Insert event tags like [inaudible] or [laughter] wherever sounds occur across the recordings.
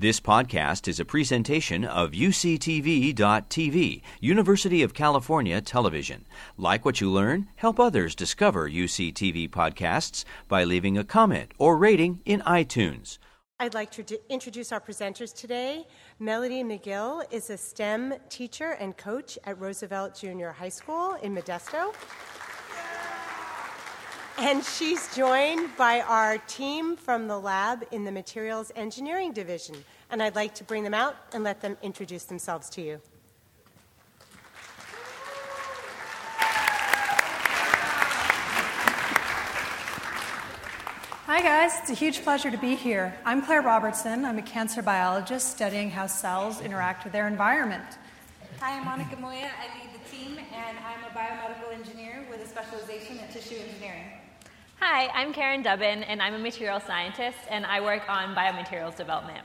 This podcast is a presentation of UCTV.tv, University of California Television. Like what you learn? Help others discover UCTV podcasts by leaving a comment or rating in iTunes. I'd like to introduce our presenters today. Melody McGill is a STEM teacher and coach at Roosevelt Junior High School in Modesto. And she's joined by our team from the lab in the Materials Engineering Division. And I'd like to bring them out and let them introduce themselves to you. Hi, guys. It's a huge pleasure to be here. I'm Claire Robertson. I'm a cancer biologist studying how cells interact with their environment. Hi, I'm Monica Moya. I lead the team, and I'm a biomedical engineer with a specialization in tissue engineering. Hi, I'm Karen Dubbin, and I'm a material scientist, and I work on biomaterials development.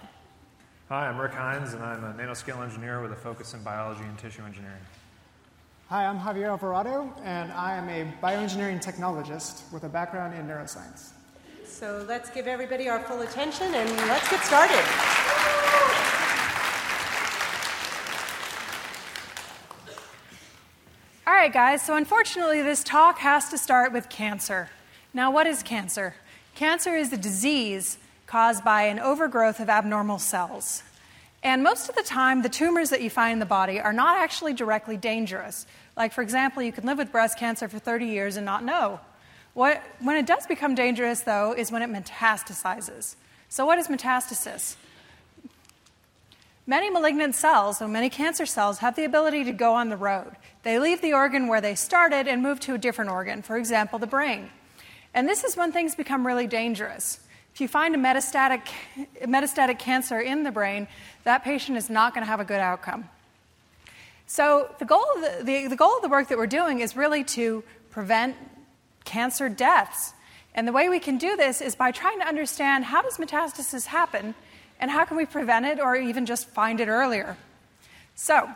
Hi, I'm Rick Hines, and I'm a nanoscale engineer with a focus in biology and tissue engineering. Hi, I'm Javier Alvarado, and I am a bioengineering technologist with a background in neuroscience. So let's give everybody our full attention and let's get started. All right, guys. So, unfortunately, this talk has to start with cancer. Now, what is cancer? Cancer is a disease caused by an overgrowth of abnormal cells. And most of the time, the tumors that you find in the body are not actually directly dangerous. Like, for example, you can live with breast cancer for 30 years and not know. What, when it does become dangerous, though, is when it metastasizes. So, what is metastasis? Many malignant cells, or many cancer cells, have the ability to go on the road. They leave the organ where they started and move to a different organ, for example, the brain. And this is when things become really dangerous. If you find a metastatic, metastatic cancer in the brain, that patient is not going to have a good outcome. So, the goal, the, the, the goal of the work that we're doing is really to prevent cancer deaths. And the way we can do this is by trying to understand how does metastasis happen and how can we prevent it or even just find it earlier. So,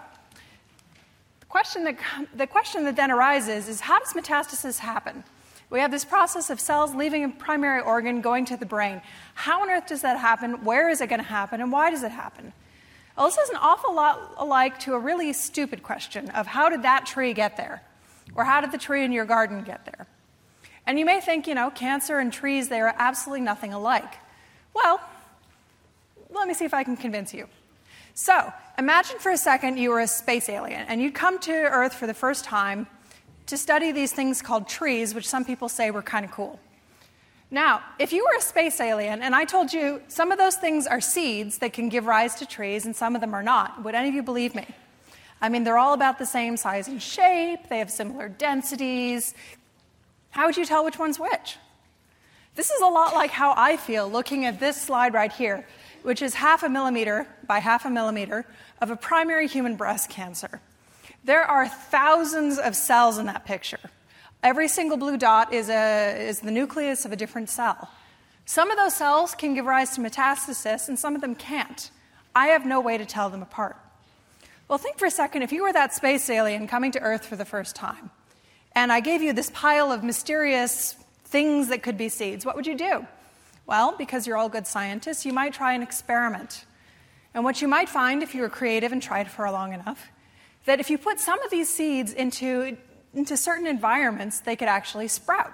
the question that, the question that then arises is how does metastasis happen? We have this process of cells leaving a primary organ going to the brain. How on earth does that happen? Where is it going to happen? And why does it happen? Well, this is an awful lot alike to a really stupid question of how did that tree get there? Or how did the tree in your garden get there? And you may think, you know, cancer and trees, they are absolutely nothing alike. Well, let me see if I can convince you. So, imagine for a second you were a space alien and you'd come to Earth for the first time to study these things called trees, which some people say were kind of cool. Now, if you were a space alien and I told you some of those things are seeds that can give rise to trees and some of them are not, would any of you believe me? I mean, they're all about the same size and shape, they have similar densities. How would you tell which one's which? This is a lot like how I feel looking at this slide right here, which is half a millimeter by half a millimeter of a primary human breast cancer. There are thousands of cells in that picture. Every single blue dot is, a, is the nucleus of a different cell. Some of those cells can give rise to metastasis, and some of them can't. I have no way to tell them apart. Well, think for a second if you were that space alien coming to Earth for the first time, and I gave you this pile of mysterious things that could be seeds, what would you do? Well, because you're all good scientists, you might try an experiment. And what you might find if you were creative and tried for long enough that if you put some of these seeds into, into certain environments, they could actually sprout.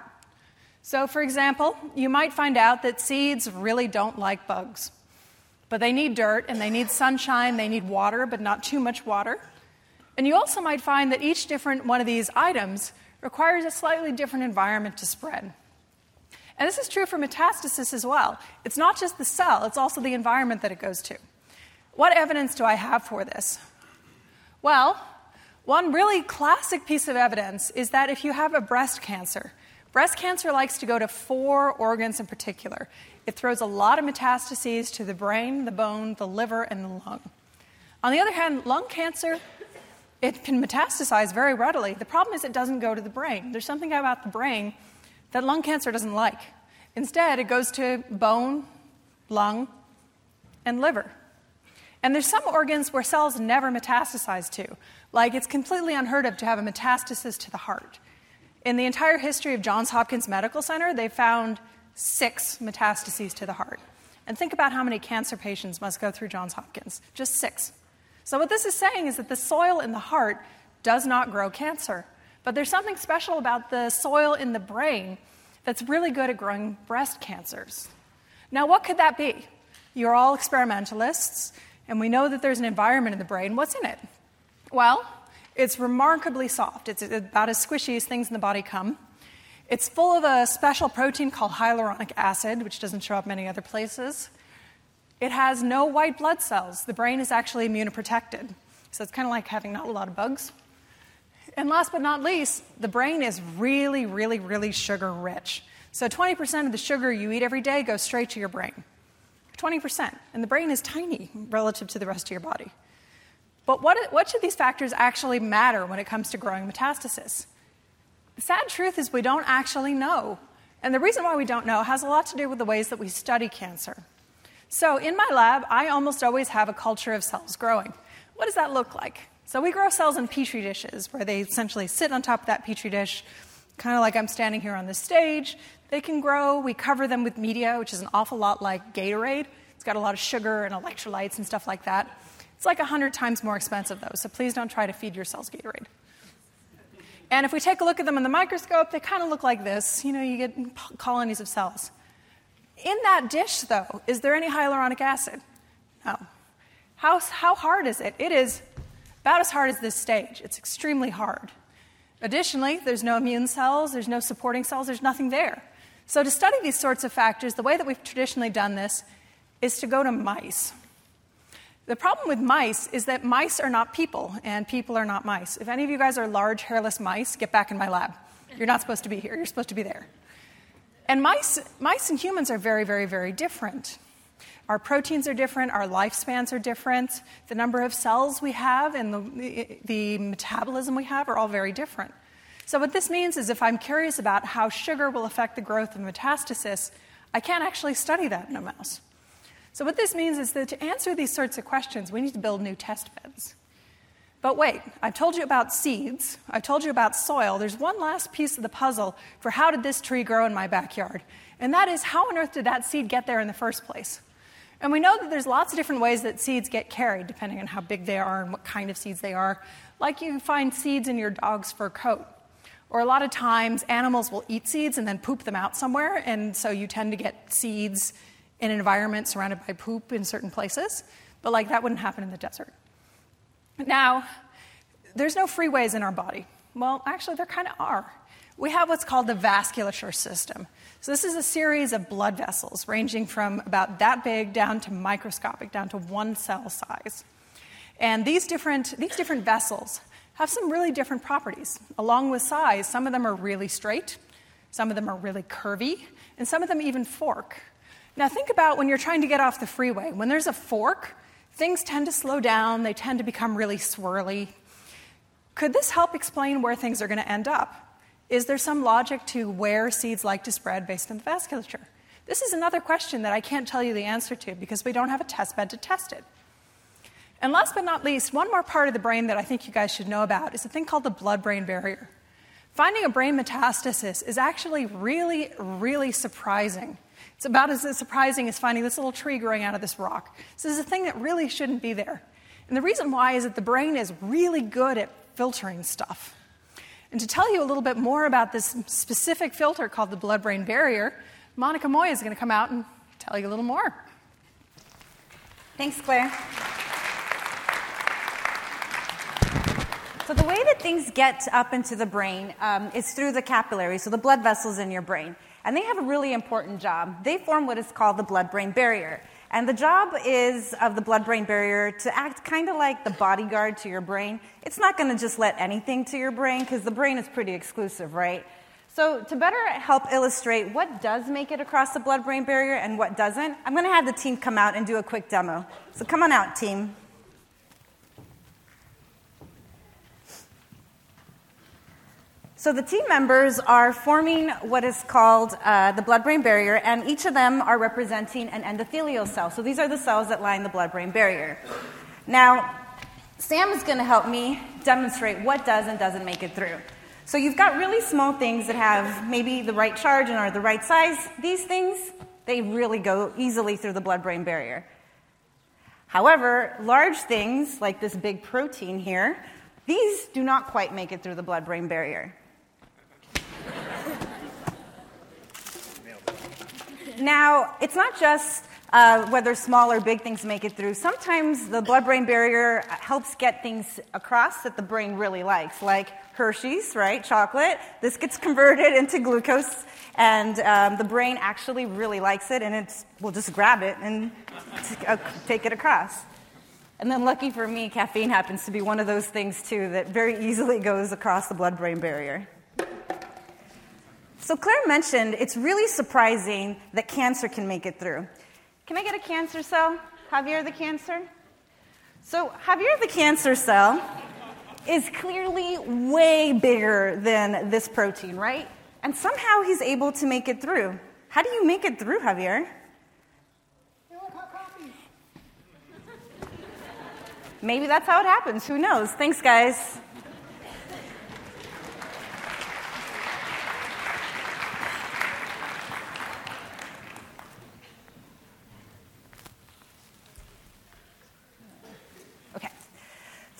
So, for example, you might find out that seeds really don't like bugs, but they need dirt and they need sunshine, they need water, but not too much water. And you also might find that each different one of these items requires a slightly different environment to spread. And this is true for metastasis as well. It's not just the cell, it's also the environment that it goes to. What evidence do I have for this? Well, one really classic piece of evidence is that if you have a breast cancer, breast cancer likes to go to four organs in particular. It throws a lot of metastases to the brain, the bone, the liver, and the lung. On the other hand, lung cancer, it can metastasize very readily. The problem is it doesn't go to the brain. There's something about the brain that lung cancer doesn't like. Instead, it goes to bone, lung, and liver. And there's some organs where cells never metastasize to. Like it's completely unheard of to have a metastasis to the heart. In the entire history of Johns Hopkins Medical Center, they found six metastases to the heart. And think about how many cancer patients must go through Johns Hopkins just six. So, what this is saying is that the soil in the heart does not grow cancer. But there's something special about the soil in the brain that's really good at growing breast cancers. Now, what could that be? You're all experimentalists, and we know that there's an environment in the brain. What's in it? Well, it's remarkably soft. It's about as squishy as things in the body come. It's full of a special protein called hyaluronic acid, which doesn't show up many other places. It has no white blood cells. The brain is actually immunoprotected. So it's kind of like having not a lot of bugs. And last but not least, the brain is really, really, really sugar rich. So 20% of the sugar you eat every day goes straight to your brain. 20%. And the brain is tiny relative to the rest of your body. But what, what should these factors actually matter when it comes to growing metastasis? The sad truth is we don't actually know. And the reason why we don't know has a lot to do with the ways that we study cancer. So, in my lab, I almost always have a culture of cells growing. What does that look like? So, we grow cells in petri dishes where they essentially sit on top of that petri dish, kind of like I'm standing here on this stage. They can grow. We cover them with media, which is an awful lot like Gatorade. It's got a lot of sugar and electrolytes and stuff like that. It's like 100 times more expensive, though, so please don't try to feed your cells Gatorade. And if we take a look at them in the microscope, they kind of look like this. You know, you get colonies of cells. In that dish, though, is there any hyaluronic acid? No. How, how hard is it? It is about as hard as this stage. It's extremely hard. Additionally, there's no immune cells, there's no supporting cells, there's nothing there. So, to study these sorts of factors, the way that we've traditionally done this is to go to mice. The problem with mice is that mice are not people, and people are not mice. If any of you guys are large, hairless mice, get back in my lab. You're not supposed to be here, you're supposed to be there. And mice, mice and humans are very, very, very different. Our proteins are different, our lifespans are different, the number of cells we have and the, the metabolism we have are all very different. So, what this means is if I'm curious about how sugar will affect the growth of metastasis, I can't actually study that in a mouse. So, what this means is that to answer these sorts of questions, we need to build new test beds. But wait, I've told you about seeds, I've told you about soil. There's one last piece of the puzzle for how did this tree grow in my backyard? And that is how on earth did that seed get there in the first place? And we know that there's lots of different ways that seeds get carried, depending on how big they are and what kind of seeds they are. Like you find seeds in your dog's fur coat. Or a lot of times, animals will eat seeds and then poop them out somewhere, and so you tend to get seeds in an environment surrounded by poop in certain places, but like that wouldn't happen in the desert. Now, there's no freeways in our body. Well, actually, there kind of are. We have what's called the vasculature system. So, this is a series of blood vessels ranging from about that big down to microscopic, down to one cell size. And these different, these different vessels have some really different properties. Along with size, some of them are really straight, some of them are really curvy, and some of them even fork. Now, think about when you're trying to get off the freeway. When there's a fork, things tend to slow down, they tend to become really swirly. Could this help explain where things are going to end up? Is there some logic to where seeds like to spread based on the vasculature? This is another question that I can't tell you the answer to because we don't have a test bed to test it. And last but not least, one more part of the brain that I think you guys should know about is a thing called the blood brain barrier. Finding a brain metastasis is actually really, really surprising. It's about as surprising as finding this little tree growing out of this rock. This is a thing that really shouldn't be there. And the reason why is that the brain is really good at filtering stuff. And to tell you a little bit more about this specific filter called the blood brain barrier, Monica Moya is going to come out and tell you a little more. Thanks, Claire. So, the way that things get up into the brain um, is through the capillaries, so the blood vessels in your brain. And they have a really important job. They form what is called the blood brain barrier. And the job is of the blood brain barrier to act kind of like the bodyguard to your brain. It's not going to just let anything to your brain because the brain is pretty exclusive, right? So, to better help illustrate what does make it across the blood brain barrier and what doesn't, I'm going to have the team come out and do a quick demo. So, come on out, team. So the team members are forming what is called uh, the blood brain barrier, and each of them are representing an endothelial cell. So these are the cells that line the blood brain barrier. Now, Sam is going to help me demonstrate what does and doesn't make it through. So you've got really small things that have maybe the right charge and are the right size. These things, They really go easily through the blood brain barrier. However, large things like this big protein here, these do not quite make it through the blood brain barrier. Now, it's not just uh, whether small or big things make it through. Sometimes the blood brain barrier helps get things across that the brain really likes, like Hershey's, right? Chocolate. This gets [laughs] converted into glucose, and um, the brain actually really likes it, and it will just grab it and t- uh, take it across. And then, lucky for me, caffeine happens to be one of those things, too, that very easily goes across the blood brain barrier. So, Claire mentioned it's really surprising that cancer can make it through. Can I get a cancer cell? Javier the cancer? So, Javier the cancer cell is clearly way bigger than this protein, right? And somehow he's able to make it through. How do you make it through, Javier? Maybe that's how it happens. Who knows? Thanks, guys.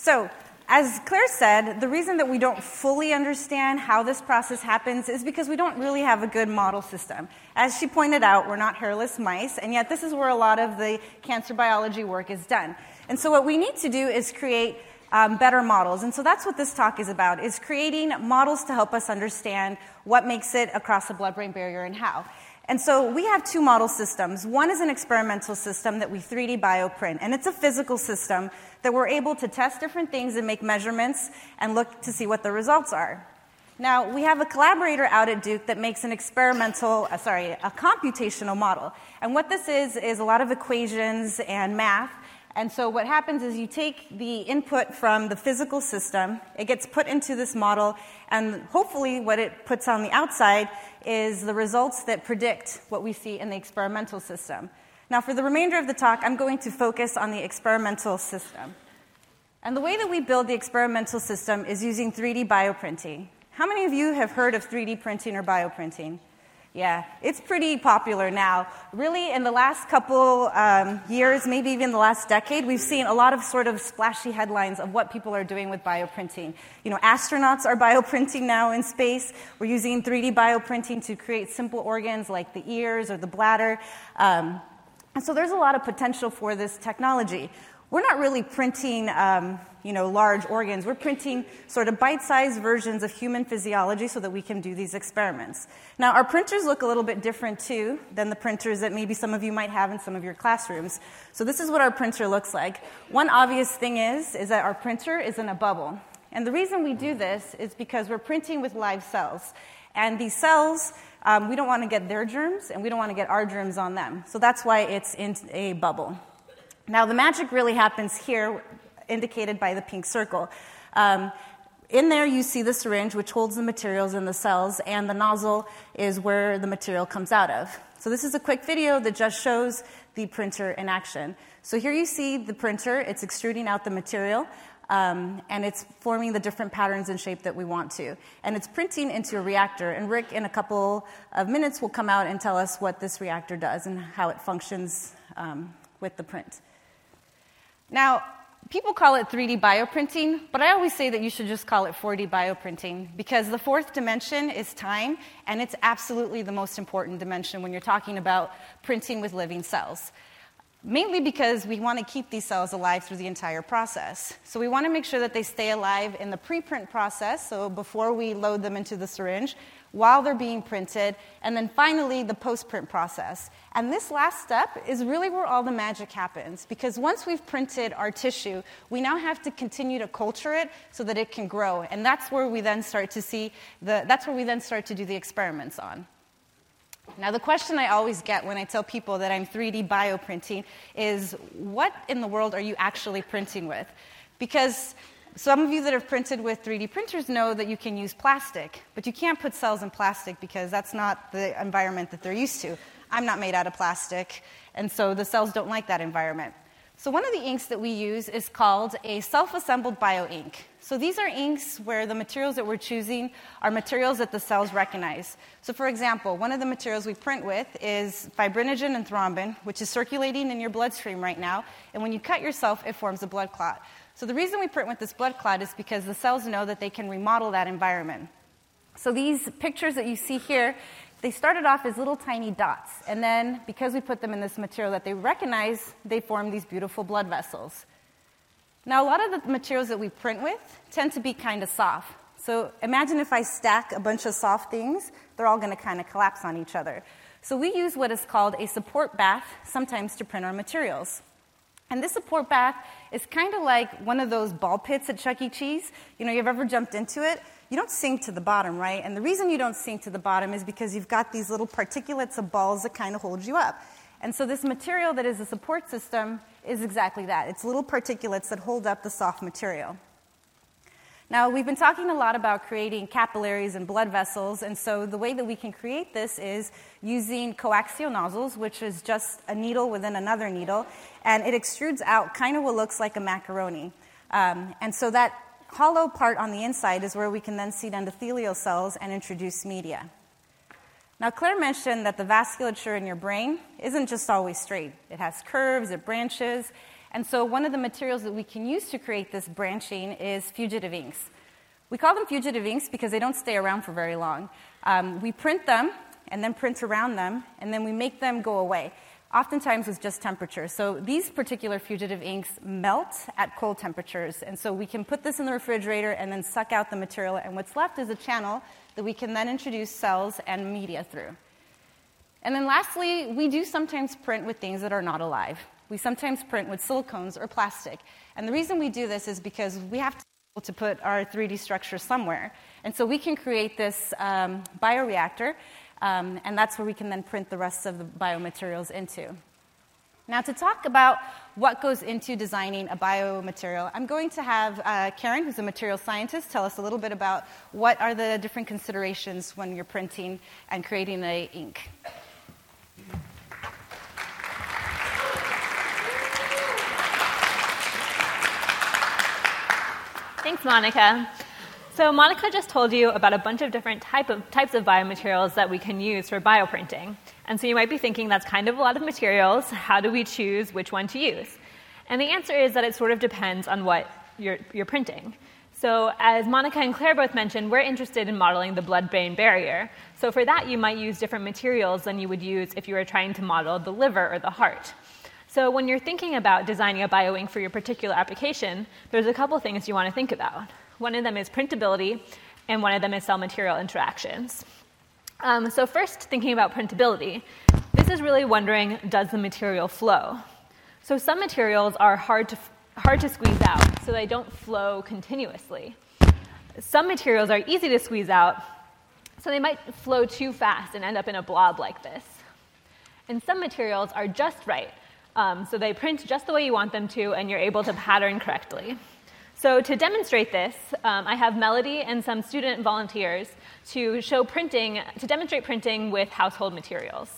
So, as Claire said, the reason that we don't fully understand how this process happens is because we don't really have a good model system. As she pointed out, we're not hairless mice, and yet this is where a lot of the cancer biology work is done. And so what we need to do is create um, better models. And so that's what this talk is about, is creating models to help us understand what makes it across the blood-brain barrier and how. And so we have two model systems. One is an experimental system that we 3D bioprint, and it's a physical system that we're able to test different things and make measurements and look to see what the results are. Now, we have a collaborator out at Duke that makes an experimental, uh, sorry, a computational model. And what this is, is a lot of equations and math. And so what happens is you take the input from the physical system, it gets put into this model, and hopefully what it puts on the outside is the results that predict what we see in the experimental system. Now, for the remainder of the talk, I'm going to focus on the experimental system. And the way that we build the experimental system is using 3D bioprinting. How many of you have heard of 3D printing or bioprinting? Yeah, it's pretty popular now. Really, in the last couple um, years, maybe even the last decade, we've seen a lot of sort of splashy headlines of what people are doing with bioprinting. You know, astronauts are [laughs] bioprinting now in space. We're using 3D bioprinting to create simple organs like the ears or the bladder. Um, and so there's a lot of potential for this technology. We're not really printing, um, you know, large organs. We're printing sort of bite-sized versions of human physiology so that we can do these experiments. Now, our printers look a little bit different too than the printers that maybe some of you might have in some of your classrooms. So this is what our printer looks like. One obvious thing is is that our printer is in a bubble. And the reason we do this is because we're printing with live cells. And these cells um, we don't want to get their germs and we don't want to get our germs on them. So that's why it's in a bubble. Now, the magic really happens here, indicated by the pink circle. Um, in there, you see the syringe, which holds the materials in the cells, and the nozzle is where the material comes out of. So, this is a quick video that just shows the printer in action. So, here you see the printer, it's extruding out the material. Um, and it's forming the different patterns and shape that we want to. And it's printing into a reactor. And Rick, in a couple of minutes, will come out and tell us what this reactor does and how it functions um, with the print. Now, people call it 3D bioprinting, but I always say that you should just call it 4D bioprinting because the fourth dimension is time, and it's absolutely the most important dimension when you're talking about printing with living cells mainly because we want to keep these cells alive through the entire process. So we want to make sure that they stay alive in the preprint process, so before we load them into the syringe, while they're being printed, and then finally the post-print process. And this last step is really where all the magic happens, because once we've printed our tissue, we now have to continue to culture it so that it can grow, and that's where we then start to see the, that's where we then start to do the experiments on. Now, the question I always get when I tell people that I'm 3D bioprinting is what in the world are you actually printing with? Because some of you that have printed with 3D printers know that you can use plastic, but you can't put cells in plastic because that's not the environment that they're used to. I'm not made out of plastic, and so the cells don't like that environment. So, one of the inks that we use is called a self assembled bio ink. So, these are inks where the materials that we're choosing are materials that the cells recognize. So, for example, one of the materials we print with is fibrinogen and thrombin, which is circulating in your bloodstream right now. And when you cut yourself, it forms a blood clot. So, the reason we print with this blood clot is because the cells know that they can remodel that environment. So, these pictures that you see here they started off as little tiny dots, and then because we put them in this material that they recognize, they form these beautiful blood vessels. Now, a lot of the materials that we print with tend to be kind of soft. So imagine if I stack a bunch of soft things, they're all going to kind of collapse on each other. So we use what is called a support bath sometimes to print our materials. And this support bath is kind of like one of those ball pits at Chuck E. Cheese. You know, you've ever jumped into it? you don't sink to the bottom, right? And the reason you don't sink to the bottom is because you've got these little particulates of balls that kind of hold you up. And so, this material that is a support system is exactly that it's little particulates that hold up the soft material. Now, we've been talking a lot about creating capillaries and blood vessels, and so the way that we can create this is using coaxial nozzles, which is just a needle within another needle, and it extrudes out kind of what looks like a macaroni. Um, and so that hollow part on the inside is where we can then seed endothelial cells and introduce media. Now, Claire mentioned that the vasculature in your brain isn't just always straight, it has curves, it branches. And so, one of the materials that we can use to create this branching is fugitive inks. We call them fugitive inks because they don't stay around for very long. Um, we print them and then print around them, and then we make them go away oftentimes with just temperature. So these particular fugitive inks melt at cold temperatures. And so we can put this in the refrigerator and then suck out the material, and what's left is a channel that we can then introduce cells and media through. And then lastly, we do sometimes print with things that are not alive. We sometimes print with silicones or plastic. And the reason we do this is because we have to to put our 3D structure somewhere. And so we can create this um, bioreactor um, and that's where we can then print the rest of the biomaterials into. Now, to talk about what goes into designing a biomaterial, I'm going to have uh, Karen, who's a material scientist, tell us a little bit about what are the different considerations when you're printing and creating a ink. Thanks, Monica. So Monica just told you about a bunch of different type of, types of biomaterials that we can use for bioprinting. And so you might be thinking that's kind of a lot of materials. How do we choose which one to use? And the answer is that it sort of depends on what you're, you're printing. So, as Monica and Claire both mentioned, we're interested in modeling the blood brain barrier. So, for that, you might use different materials than you would use if you were trying to model the liver or the heart. So, when you're thinking about designing a bioink for your particular application, there's a couple things you want to think about. One of them is printability, and one of them is cell material interactions. Um, so, first, thinking about printability, this is really wondering does the material flow? So, some materials are hard to, hard to squeeze out, so they don't flow continuously. Some materials are easy to squeeze out, so they might flow too fast and end up in a blob like this. And some materials are just right, um, so they print just the way you want them to, and you're able to pattern correctly. So, to demonstrate this, um, I have Melody and some student volunteers to show printing, to demonstrate printing with household materials.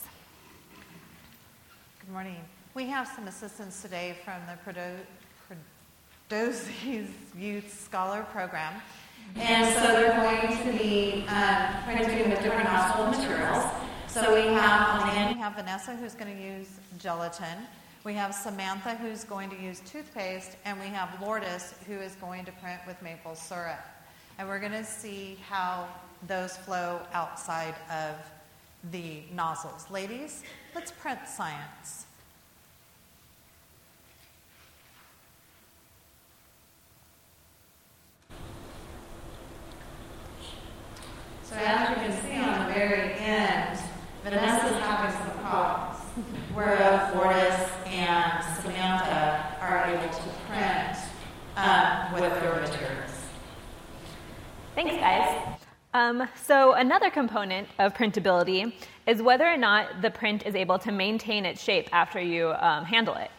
Good morning. We have some assistants today from the Pedrozzi's Youth Scholar Program. And so they're going to be uh, printing with different household materials. So we have on the end, we have Vanessa who's going to use gelatin. We have Samantha who's going to use toothpaste, and we have Lourdes who is going to print with maple syrup. And we're going to see how those flow outside of the nozzles. Ladies, let's print science. So as you can see on the very end, Vanessa's having some problems. Whereas Lourdes and Samantha are able to print um, with their materials. Thanks, guys. Um, so, another component of printability is whether or not the print is able to maintain its shape after you um, handle it.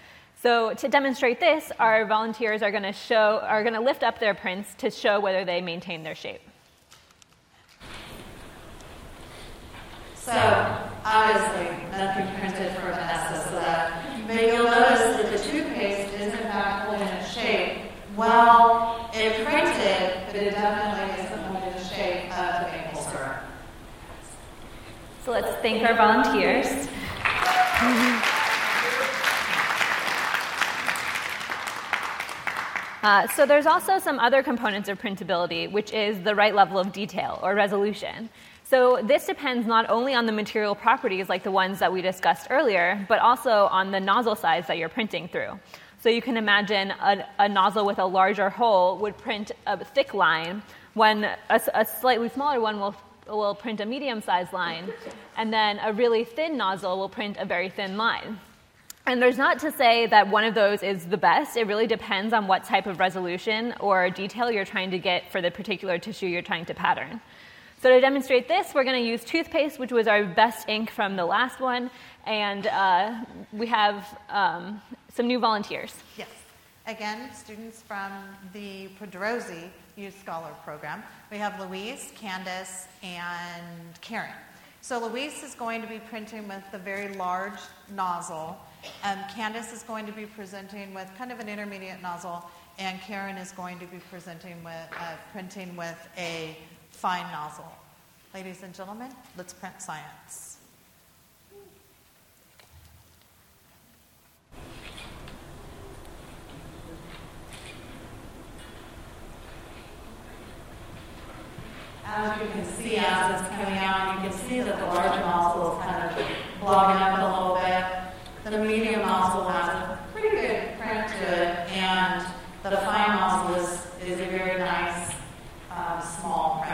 So, to demonstrate this, our volunteers are going to show are going to lift up their prints to show whether they maintain their shape. So, obviously, nothing printed for Vanessa, so that, but you'll notice that the toothpaste is in fact holding its shape. well, it printed, but it definitely isn't in the shape of the maple syrup. So let's thank our volunteers. Uh, so there's also some other components of printability, which is the right level of detail or resolution. So this depends not only on the material properties like the ones that we discussed earlier, but also on the nozzle size that you're printing through. So you can imagine a, a nozzle with a larger hole would print a thick line, when a, a slightly smaller one will, will print a medium sized line, and then a really thin nozzle will print a very thin line. And there's not to say that one of those is the best. It really depends on what type of resolution or detail you're trying to get for the particular tissue you're trying to pattern. So to demonstrate this, we're going to use toothpaste, which was our best ink from the last one, and uh, we have um, some new volunteers. Yes. Again, students from the Pedrozzi Youth Scholar Program. We have Louise, Candace, and Karen. So Louise is going to be printing with the very large nozzle um, Candace is going to be presenting with kind of an intermediate nozzle, and Karen is going to be presenting with, uh, printing with a fine nozzle. Ladies and gentlemen, let's print science. As you can see, as it's coming out, you can see that the large nozzle is kind of blogging up a little bit. The medium nozzle has a pretty good print to it, and the fine nozzle is, is a very nice um, small print.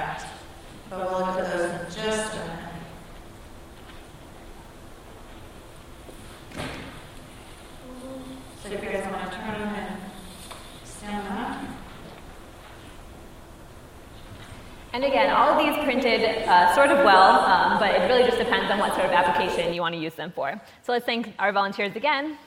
But we'll look at those in just a minute. So if you guys want to turn and stand up. And again, all of these printed uh, sort of well, um, but it really just depends on what sort of application you want to use them for. So let's thank our volunteers again.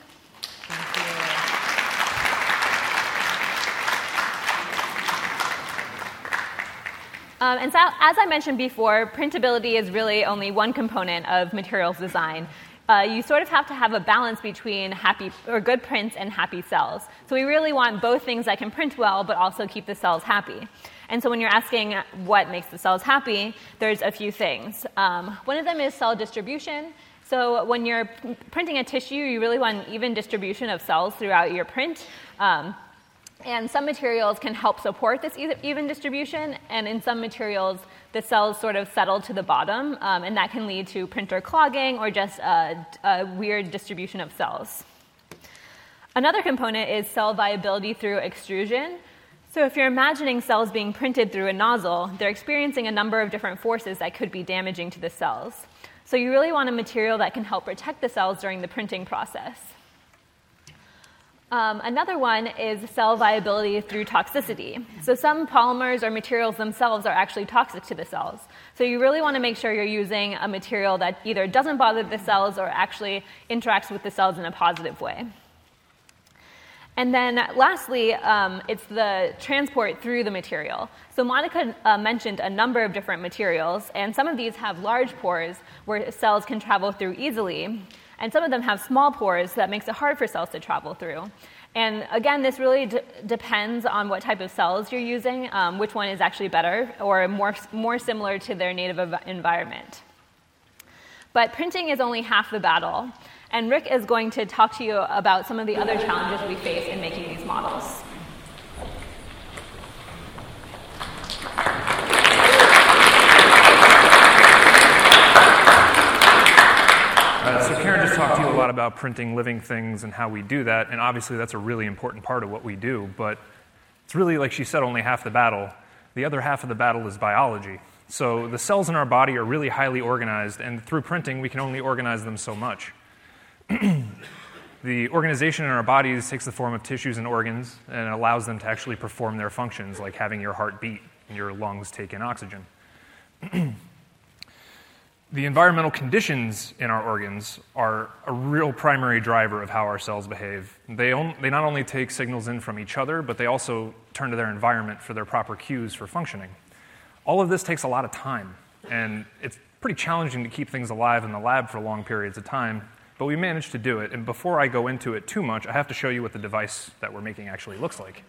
Um, and so, as I mentioned before, printability is really only one component of materials design. Uh, you sort of have to have a balance between happy or good prints and happy cells. So we really want both things that can print well, but also keep the cells happy. And so when you're asking what makes the cells happy, there's a few things. Um, one of them is cell distribution. So when you're printing a tissue, you really want an even distribution of cells throughout your print. Um, and some materials can help support this even distribution, and in some materials, the cells sort of settle to the bottom, um, and that can lead to printer clogging or just a, a weird distribution of cells. Another component is cell viability through extrusion. So, if you're imagining cells being printed through a nozzle, they're experiencing a number of different forces that could be damaging to the cells. So, you really want a material that can help protect the cells during the printing process. Um, another one is cell viability through toxicity. So, some polymers or materials themselves are actually toxic to the cells. So, you really want to make sure you're using a material that either doesn't bother the cells or actually interacts with the cells in a positive way. And then lastly, um, it's the transport through the material. So Monica uh, mentioned a number of different materials, and some of these have large pores where cells can travel through easily, and some of them have small pores that makes it hard for cells to travel through. And again, this really d- depends on what type of cells you're using, um, which one is actually better or more, more similar to their native environment. But printing is only half the battle. And Rick is going to talk to you about some of the other challenges we face in making these models. Uh, so Karen just talked to you a lot about printing living things and how we do that, and obviously that's a really important part of what we do, but it's really, like she said, only half the battle. The other half of the battle is biology. So the cells in our body are really highly organized, and through printing, we can only organize them so much. the organization in our bodies takes the form of tissues and organs and allows them to actually perform their functions, like having your heart beat and your lungs take in oxygen. [clears throat] the environmental conditions in our organs are a real primary driver of how our cells behave. They, on, they not only take signals in from each other, but they also turn to their environment for their proper cues for functioning. All of this takes a lot of time, and it's pretty challenging to keep things alive in the lab for long periods of time but we managed to do it. And before I go into it too much, I have to show you what the device that we're making actually looks like.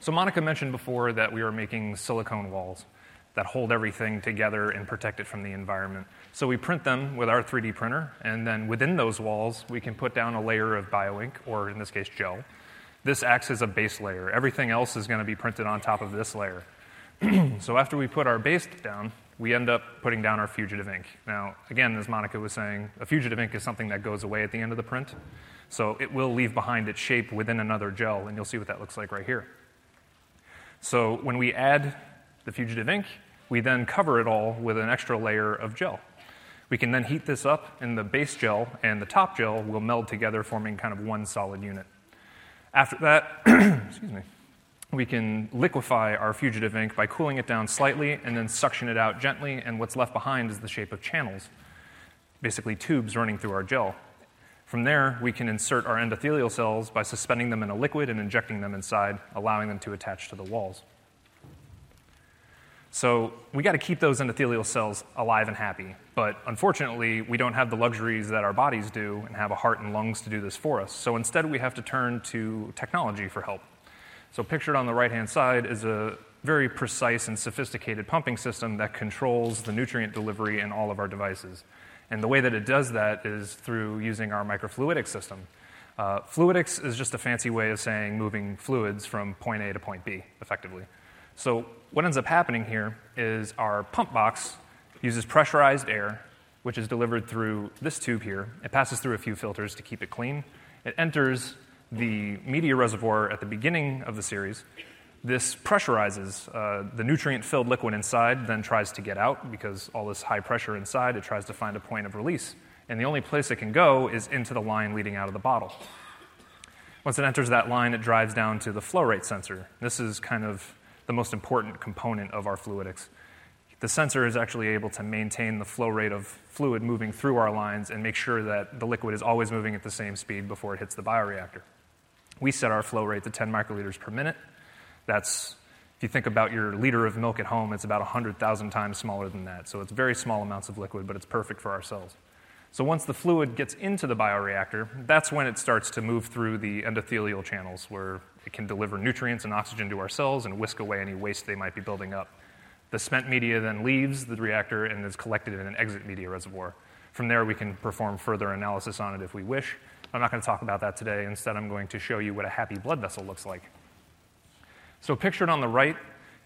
So, Monica mentioned before that we were making silicone walls that hold everything together and protect it from the environment. So, we print them with our 3D printer, and then within those walls, we can put down a layer of bioink, or in this case, gel. This acts as a base layer. Everything else is going to be printed on top of this layer. [clears throat] so, after we put our base down, we end up putting down our fugitive ink. Now, again, as Monica was saying, a fugitive ink is something that goes away at the end of the print. So it will leave behind its shape within another gel, and you'll see what that looks like right here. So when we add the fugitive ink, we then cover it all with an extra layer of gel. We can then heat this up, and the base gel and the top gel will meld together, forming kind of one solid unit. After that, [clears throat] excuse me, we can liquefy our fugitive ink by cooling it down slightly and then suction it out gently, and what's left behind is the shape of channels, basically tubes running through our gel. From there, we can insert our endothelial cells by suspending them in a liquid and injecting them inside, allowing them to attach to the walls. So we got to keep those endothelial cells alive and happy. But unfortunately, we don't have the luxuries that our bodies do and have a heart and lungs to do this for us. So instead, we have to turn to technology for help. So pictured on the right hand side is a very precise and sophisticated pumping system that controls the nutrient delivery in all of our devices. And the way that it does that is through using our microfluidic system. Uh, fluidics is just a fancy way of saying moving fluids from point A to point B effectively. So, what ends up happening here is our pump box uses pressurized air, which is delivered through this tube here. It passes through a few filters to keep it clean. It enters the media reservoir at the beginning of the series, this pressurizes uh, the nutrient filled liquid inside, then tries to get out because all this high pressure inside, it tries to find a point of release. And the only place it can go is into the line leading out of the bottle. Once it enters that line, it drives down to the flow rate sensor. This is kind of the most important component of our fluidics. The sensor is actually able to maintain the flow rate of fluid moving through our lines and make sure that the liquid is always moving at the same speed before it hits the bioreactor. We set our flow rate to 10 microliters per minute. That's, if you think about your liter of milk at home, it's about 100,000 times smaller than that. So it's very small amounts of liquid, but it's perfect for our cells. So once the fluid gets into the bioreactor, that's when it starts to move through the endothelial channels where it can deliver nutrients and oxygen to our cells and whisk away any waste they might be building up. The spent media then leaves the reactor and is collected in an exit media reservoir. From there, we can perform further analysis on it if we wish. I'm not going to talk about that today. Instead, I'm going to show you what a happy blood vessel looks like. So, pictured on the right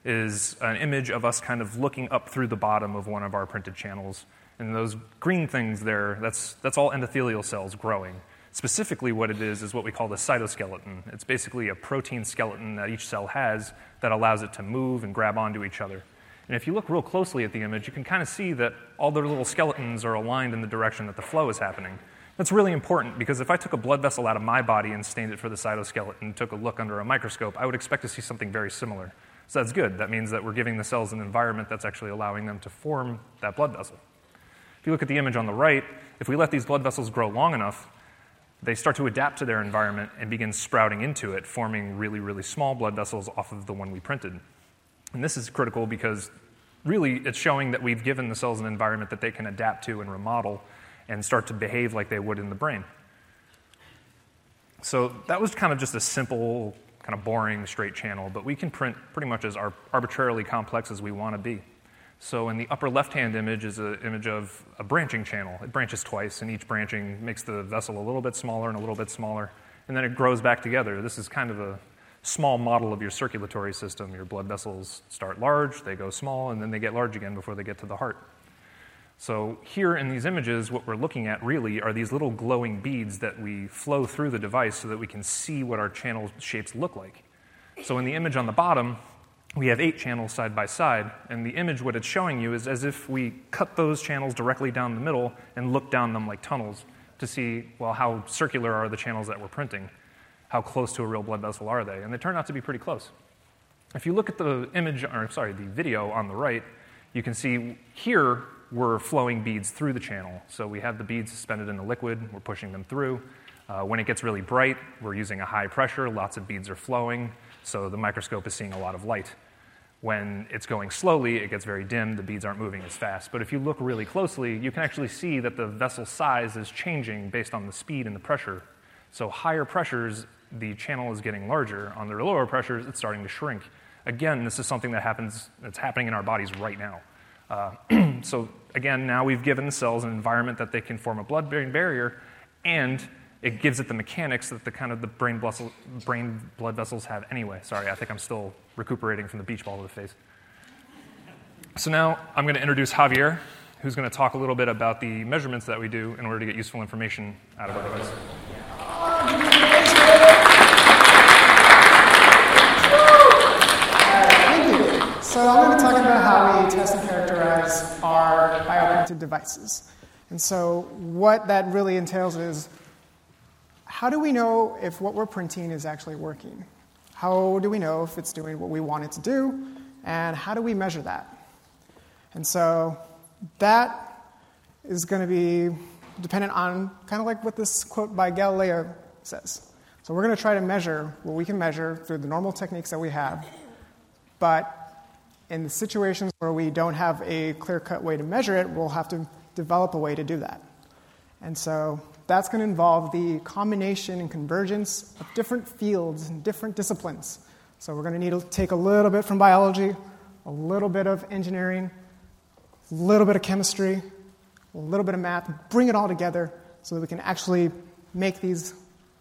is an image of us kind of looking up through the bottom of one of our printed channels. And those green things there, that's, that's all endothelial cells growing. Specifically, what it is is what we call the cytoskeleton. It's basically a protein skeleton that each cell has that allows it to move and grab onto each other. And if you look real closely at the image, you can kind of see that all the little skeletons are aligned in the direction that the flow is happening. That's really important because if I took a blood vessel out of my body and stained it for the cytoskeleton and took a look under a microscope, I would expect to see something very similar. So that's good. That means that we're giving the cells an environment that's actually allowing them to form that blood vessel. If you look at the image on the right, if we let these blood vessels grow long enough, they start to adapt to their environment and begin sprouting into it, forming really, really small blood vessels off of the one we printed. And this is critical because really it's showing that we've given the cells an environment that they can adapt to and remodel and start to behave like they would in the brain. So that was kind of just a simple, kind of boring straight channel, but we can print pretty much as arbitrarily complex as we want to be. So in the upper left-hand image is an image of a branching channel. It branches twice, and each branching makes the vessel a little bit smaller and a little bit smaller, and then it grows back together. This is kind of a small model of your circulatory system. Your blood vessels start large, they go small, and then they get large again before they get to the heart. So, here in these images, what we're looking at really are these little glowing beads that we flow through the device so that we can see what our channel shapes look like. So, in the image on the bottom, we have eight channels side by side, and the image, what it's showing you, is as if we cut those channels directly down the middle and look down them like tunnels to see, well, how circular are the channels that we're printing? How close to a real blood vessel are they? And they turn out to be pretty close. If you look at the image, or sorry, the video on the right, you can see here we're flowing beads through the channel. So we have the beads suspended in the liquid, we're pushing them through. Uh, when it gets really bright, we're using a high pressure, lots of beads are flowing, so the microscope is seeing a lot of light. When it's going slowly, it gets very dim, the beads aren't moving as fast. But if you look really closely, you can actually see that the vessel size is changing based on the speed and the pressure. So higher pressures the channel is getting larger. On the lower pressures, it's starting to shrink. Again, this is something that happens, that's happening in our bodies right now. Uh, [clears throat] so again, now we've given the cells an environment that they can form a blood-brain barrier, and it gives it the mechanics that the kind of the brain, vessel, brain blood vessels have anyway. Sorry, I think I'm still recuperating from the beach ball to the face. So now I'm going to introduce Javier, who's going to talk a little bit about the measurements that we do in order to get useful information out of our device. So I'm going to talk about how we test and characterize our bioprinted devices. And so what that really entails is how do we know if what we're printing is actually working? How do we know if it's doing what we want it to do? And how do we measure that? And so that is going to be dependent on kind of like what this quote by Galileo says. So we're going to try to measure what we can measure through the normal techniques that we have, but in the situations where we don't have a clear cut way to measure it, we'll have to develop a way to do that. And so that's going to involve the combination and convergence of different fields and different disciplines. So we're going to need to take a little bit from biology, a little bit of engineering, a little bit of chemistry, a little bit of math, bring it all together so that we can actually make these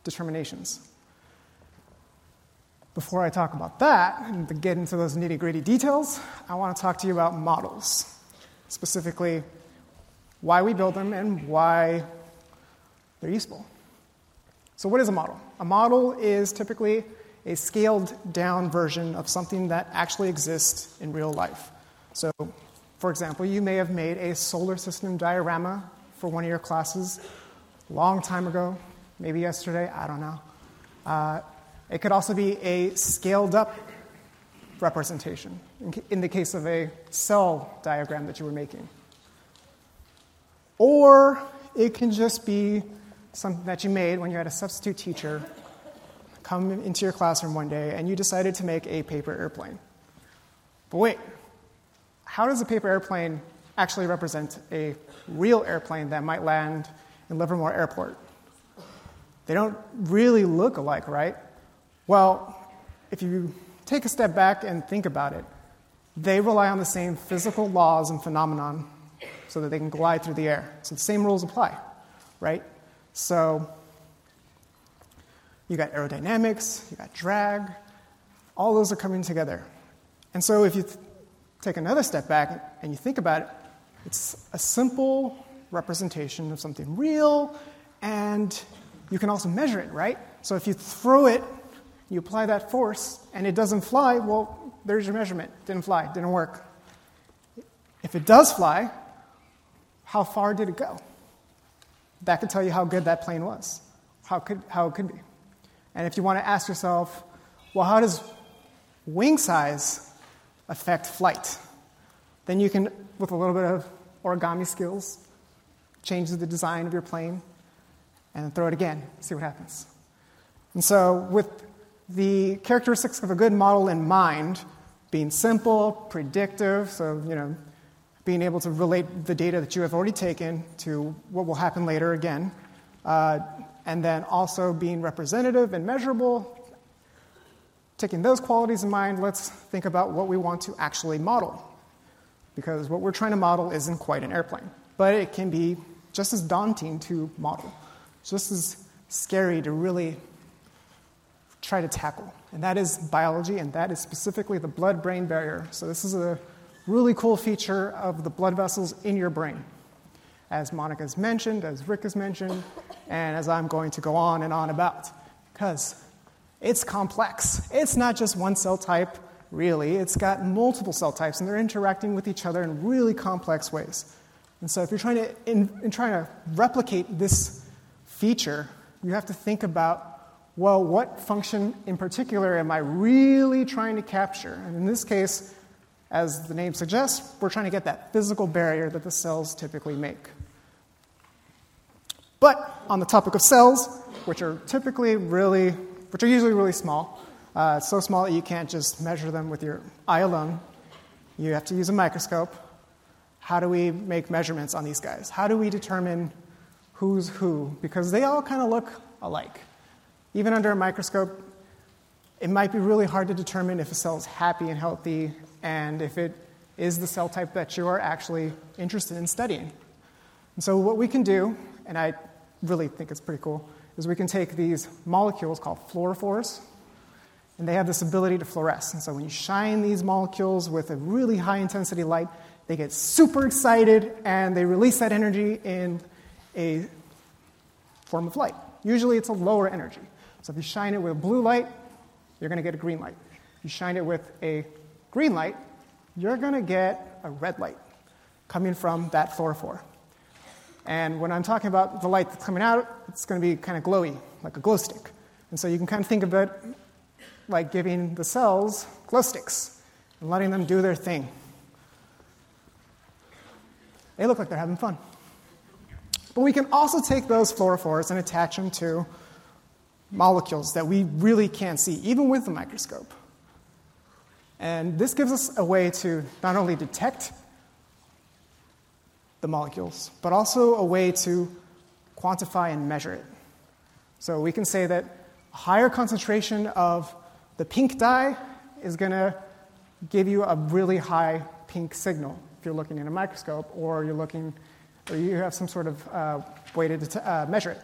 determinations. Before I talk about that and get into those nitty gritty details, I want to talk to you about models, specifically why we build them and why they're useful. So, what is a model? A model is typically a scaled down version of something that actually exists in real life. So, for example, you may have made a solar system diorama for one of your classes long time ago, maybe yesterday, I don't know. Uh, it could also be a scaled up representation in the case of a cell diagram that you were making. Or it can just be something that you made when you had a substitute teacher come into your classroom one day and you decided to make a paper airplane. But wait, how does a paper airplane actually represent a real airplane that might land in Livermore Airport? They don't really look alike, right? Well, if you take a step back and think about it, they rely on the same physical laws and phenomenon so that they can glide through the air. So the same rules apply, right? So you got aerodynamics, you got drag, all those are coming together. And so if you th- take another step back and you think about it, it's a simple representation of something real, and you can also measure it, right? So if you throw it you apply that force and it doesn't fly, well, there's your measurement. Didn't fly, didn't work. If it does fly, how far did it go? That could tell you how good that plane was, how, could, how it could be. And if you want to ask yourself, well, how does wing size affect flight? Then you can, with a little bit of origami skills, change the design of your plane and throw it again, see what happens. And so, with the characteristics of a good model in mind being simple, predictive, so, you know, being able to relate the data that you have already taken to what will happen later again, uh, and then also being representative and measurable. Taking those qualities in mind, let's think about what we want to actually model. Because what we're trying to model isn't quite an airplane, but it can be just as daunting to model, just as scary to really try to tackle, and that is biology, and that is specifically the blood brain barrier. So, this is a really cool feature of the blood vessels in your brain. As Monica has mentioned, as Rick has mentioned, and as I'm going to go on and on about. Because it's complex. It's not just one cell type, really. It's got multiple cell types, and they're interacting with each other in really complex ways. And so, if you're trying to, in, in trying to replicate this feature, you have to think about well, what function in particular am I really trying to capture? And in this case, as the name suggests, we're trying to get that physical barrier that the cells typically make. But on the topic of cells, which are typically really, which are usually really small, uh, so small that you can't just measure them with your eye alone, you have to use a microscope. How do we make measurements on these guys? How do we determine who's who? Because they all kind of look alike. even under a microscope, it might be really hard to determine if a cell is happy and healthy and if it is the cell type that you are actually interested in studying. And so, what we can do, and I really think it's pretty cool, is we can take these molecules called fluorophores, and they have this ability to fluoresce. And so, when you shine these molecules with a really high intensity light, they get super excited and they release that energy in a form of light. Usually, it's a lower energy. So, if you shine it with a blue light, you're going to get a green light. If you shine it with a green light, you're going to get a red light coming from that fluorophore. And when I'm talking about the light that's coming out, it's going to be kind of glowy, like a glow stick. And so you can kind of think of it like giving the cells glow sticks and letting them do their thing. They look like they're having fun. But we can also take those fluorophores and attach them to molecules that we really can't see, even with the microscope. And this gives us a way to not only detect the molecules, but also a way to quantify and measure it. So we can say that a higher concentration of the pink dye is going to give you a really high pink signal if you're looking in a microscope or you're looking or you have some sort of uh, way to det- uh, measure it.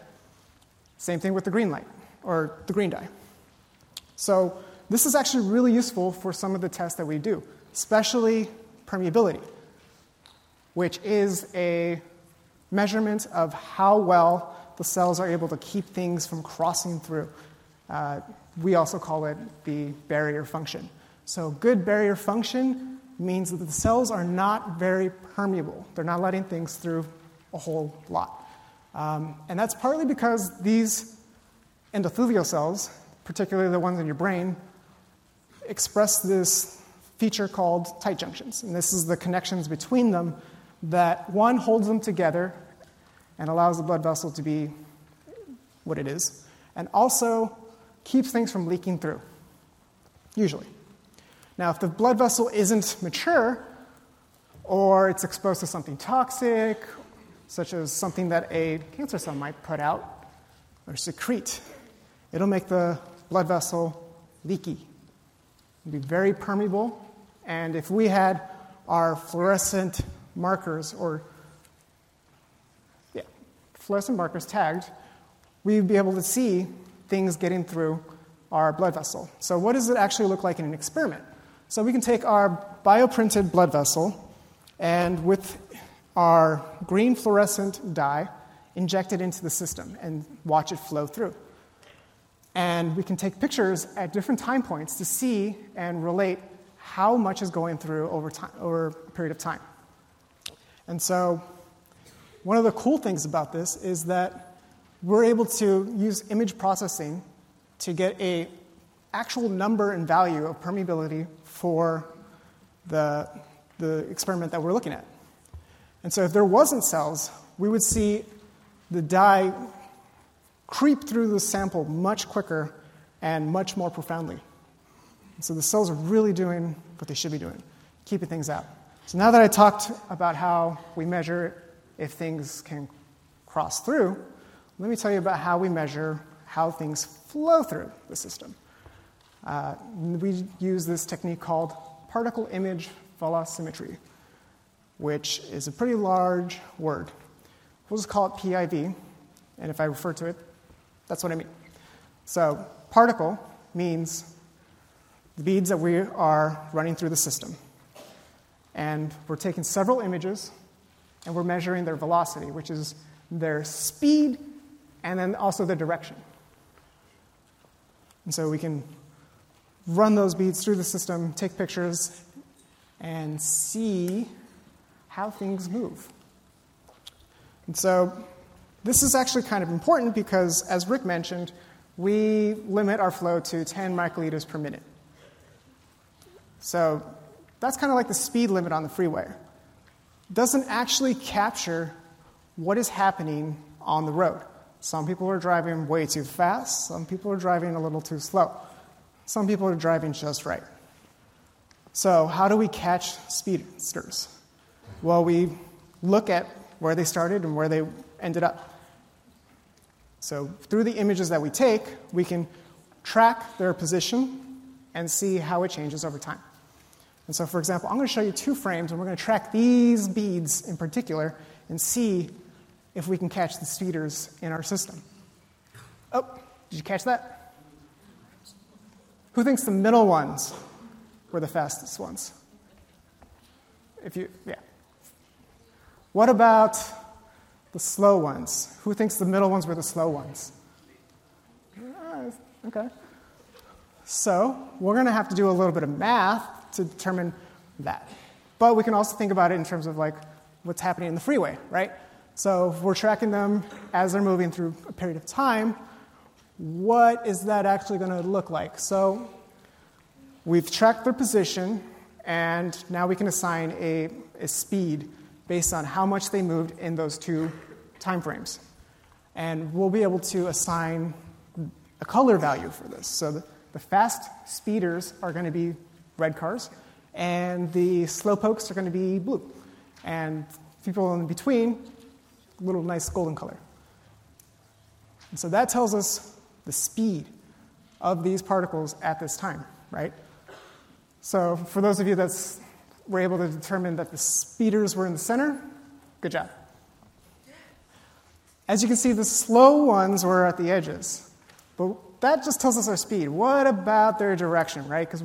Same thing with the green light or the green dye. So this is actually really useful for some of the tests that we do, especially permeability, which is a measurement of how well the cells are able to keep things from crossing through. Uh, we also call it the barrier function. So, good barrier function means that the cells are not very permeable. They're not letting things through a whole lot. Um, and that's partly because these endothelial cells, particularly the ones in your brain, express this feature called tight junctions. And this is the connections between them that one holds them together and allows the blood vessel to be what it is, and also keeps things from leaking through, usually. Now, if the blood vessel isn't mature, or it's exposed to something toxic, such as something that a cancer cell might put out or secrete, it'll make the blood vessel leaky. Be very permeable, and if we had our fluorescent markers or yeah, fluorescent markers tagged, we'd be able to see things getting through our blood vessel. So, what does it actually look like in an experiment? So, we can take our bioprinted blood vessel and with our green fluorescent dye, inject it into the system and watch it flow through. And we can take pictures at different time points to see and relate how much is going through over, time, over a period of time. And so, one of the cool things about this is that we're able to use image processing to get a actual number and value of permeability for the, the experiment that we're looking at. And so if there wasn't cells, we would see the dye creep through the sample much quicker and much more profoundly. So the cells are really doing what they should be doing, keeping things out. So now that I talked about how we measure if things can cross through, let me tell you about how we measure how things flow through the system. Uh, we use this technique called particle image velocimetry, which is a pretty large word. We'll just call it PIV, and if I refer to it, that's what I mean. So, particle means the beads that we are running through the system. And we're taking several images and we're measuring their velocity, which is their speed and then also their direction. And so we can run those beads through the system, take pictures, and see how things move. And so this is actually kind of important because, as Rick mentioned, we limit our flow to 10 microliters per minute. So that's kind of like the speed limit on the freeway. Doesn't actually capture what is happening on the road. Some people are driving way too fast, some people are driving a little too slow, some people are driving just right. So, how do we catch speedsters? Well, we look at where they started and where they ended up. So, through the images that we take, we can track their position and see how it changes over time. And so, for example, I'm going to show you two frames, and we're going to track these beads in particular and see if we can catch the speeders in our system. Oh, did you catch that? Who thinks the middle ones were the fastest ones? If you, yeah. What about the slow ones? Who thinks the middle ones were the slow ones? Ah, okay. So, we're going to have to do a little bit of math to determine that. But we can also think about it in terms of like what's happening in the freeway, right? So, if we're tracking them as they're moving through a period of time, what is that actually going to look like? So, we've tracked their position, and now we can assign a, a speed based on how much they moved in those two time frames. And we'll be able to assign a color value for this. So, the, the fast speeders are going to be red cars, and the slow pokes are going to be blue. And people in between, little nice golden color. And so that tells us the speed of these particles at this time, right? So for those of you that were able to determine that the speeders were in the center, good job. As you can see, the slow ones were at the edges. But that just tells us our speed. What about their direction, right? Because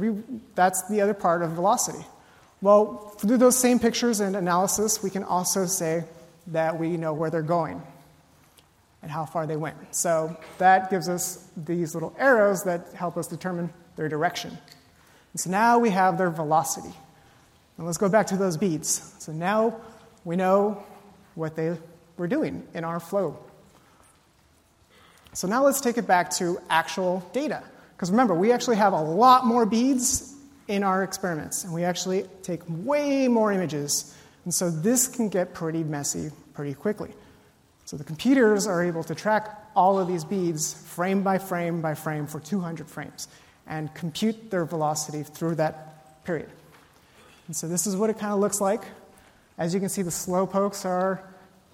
that's the other part of velocity. Well, through those same pictures and analysis, we can also say that we know where they're going and how far they went. So that gives us these little arrows that help us determine their direction. And so now we have their velocity. And let's go back to those beads. So now we know what they were doing in our flow. So now let's take it back to actual data. Because remember, we actually have a lot more beads in our experiments, and we actually take way more images. And so this can get pretty messy pretty quickly. So the computers are able to track all of these beads frame by frame by frame for 200 frames and compute their velocity through that period. And so this is what it kind of looks like. As you can see, the slow pokes are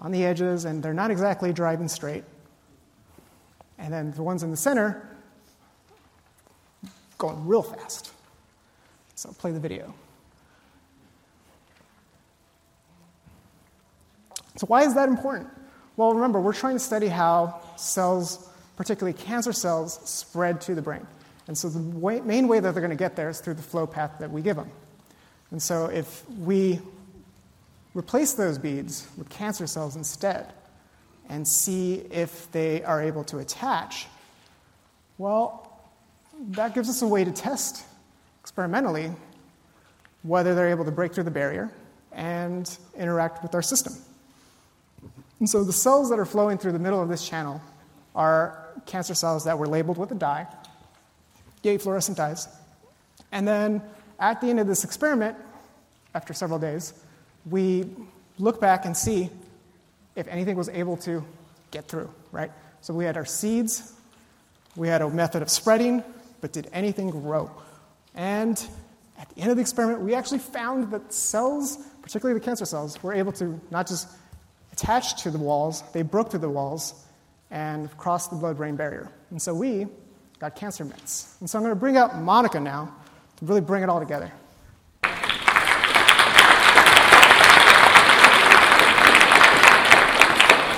on the edges and they're not exactly driving straight. And then the ones in the center going real fast. So play the video. So, why is that important? Well, remember, we're trying to study how cells, particularly cancer cells, spread to the brain. And so, the way, main way that they're going to get there is through the flow path that we give them. And so, if we replace those beads with cancer cells instead, and see if they are able to attach, well, that gives us a way to test experimentally whether they're able to break through the barrier and interact with our system. And so the cells that are flowing through the middle of this channel are cancer cells that were labeled with a dye, yay, fluorescent dyes. And then at the end of this experiment, after several days, we look back and see if anything was able to get through, right? So we had our seeds, we had a method of spreading, but did anything grow? And at the end of the experiment, we actually found that cells, particularly the cancer cells, were able to not just attach to the walls, they broke through the walls and crossed the blood brain barrier. And so we got cancer mets. And so I'm going to bring out Monica now really bring it all together. So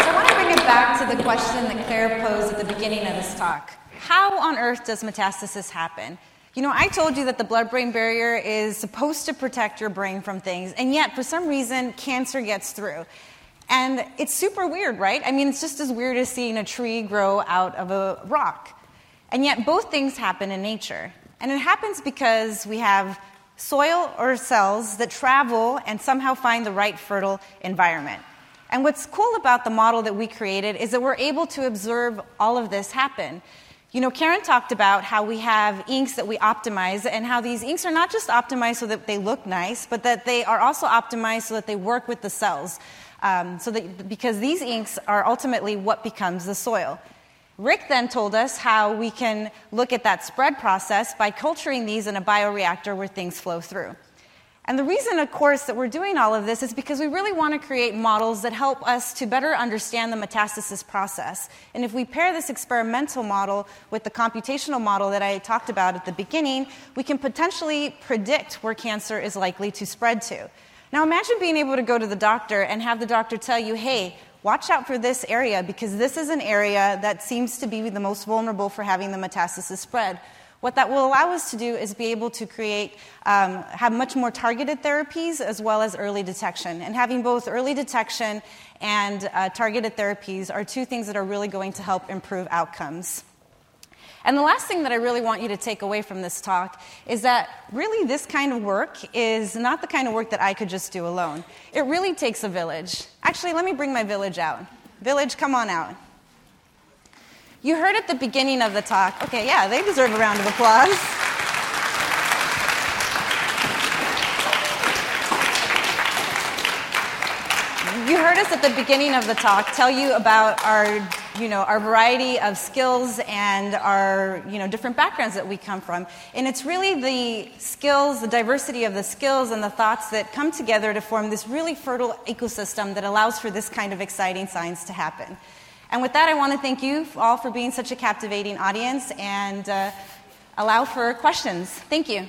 I want to bring it back to the question that Claire posed at the beginning of this talk. How on earth does metastasis happen? You know, I told you that the blood brain barrier is supposed to protect your brain from things, and yet for some reason, cancer gets through. And it's super weird, right? I mean, it's just as weird as seeing a tree grow out of a rock. And yet, both things happen in nature. And it happens because we have soil or cells that travel and somehow find the right fertile environment. And what's cool about the model that we created is that we're able to observe all of this happen. You know, Karen talked about how we have inks that we optimize, and how these inks are not just optimized so that they look nice, but that they are also optimized so that they work with the cells. Um, so that because these inks are ultimately what becomes the soil. Rick then told us how we can look at that spread process by culturing these in a bioreactor where things flow through. And the reason, of course, that we're doing all of this is because we really want to create models that help us to better understand the metastasis process. And if we pair this experimental model with the computational model that I talked about at the beginning, we can potentially predict where cancer is likely to spread to. Now, imagine being able to go to the doctor and have the doctor tell you, hey, watch out for this area because this is an area that seems to be the most vulnerable for having the metastasis spread. What that will allow us to do is be able to create, um, have much more targeted therapies as well as early detection. And having both early detection and uh, targeted therapies are two things that are really going to help improve outcomes. And the last thing that I really want you to take away from this talk is that really this kind of work is not the kind of work that I could just do alone. It really takes a village. Actually, let me bring my village out. Village, come on out. You heard at the beginning of the talk, okay, yeah, they deserve a round of applause. You heard us at the beginning of the talk tell you about our, you know, our variety of skills and our, you know, different backgrounds that we come from. And it's really the skills, the diversity of the skills and the thoughts that come together to form this really fertile ecosystem that allows for this kind of exciting science to happen. And with that, I want to thank you all for being such a captivating audience and uh, allow for questions. Thank you.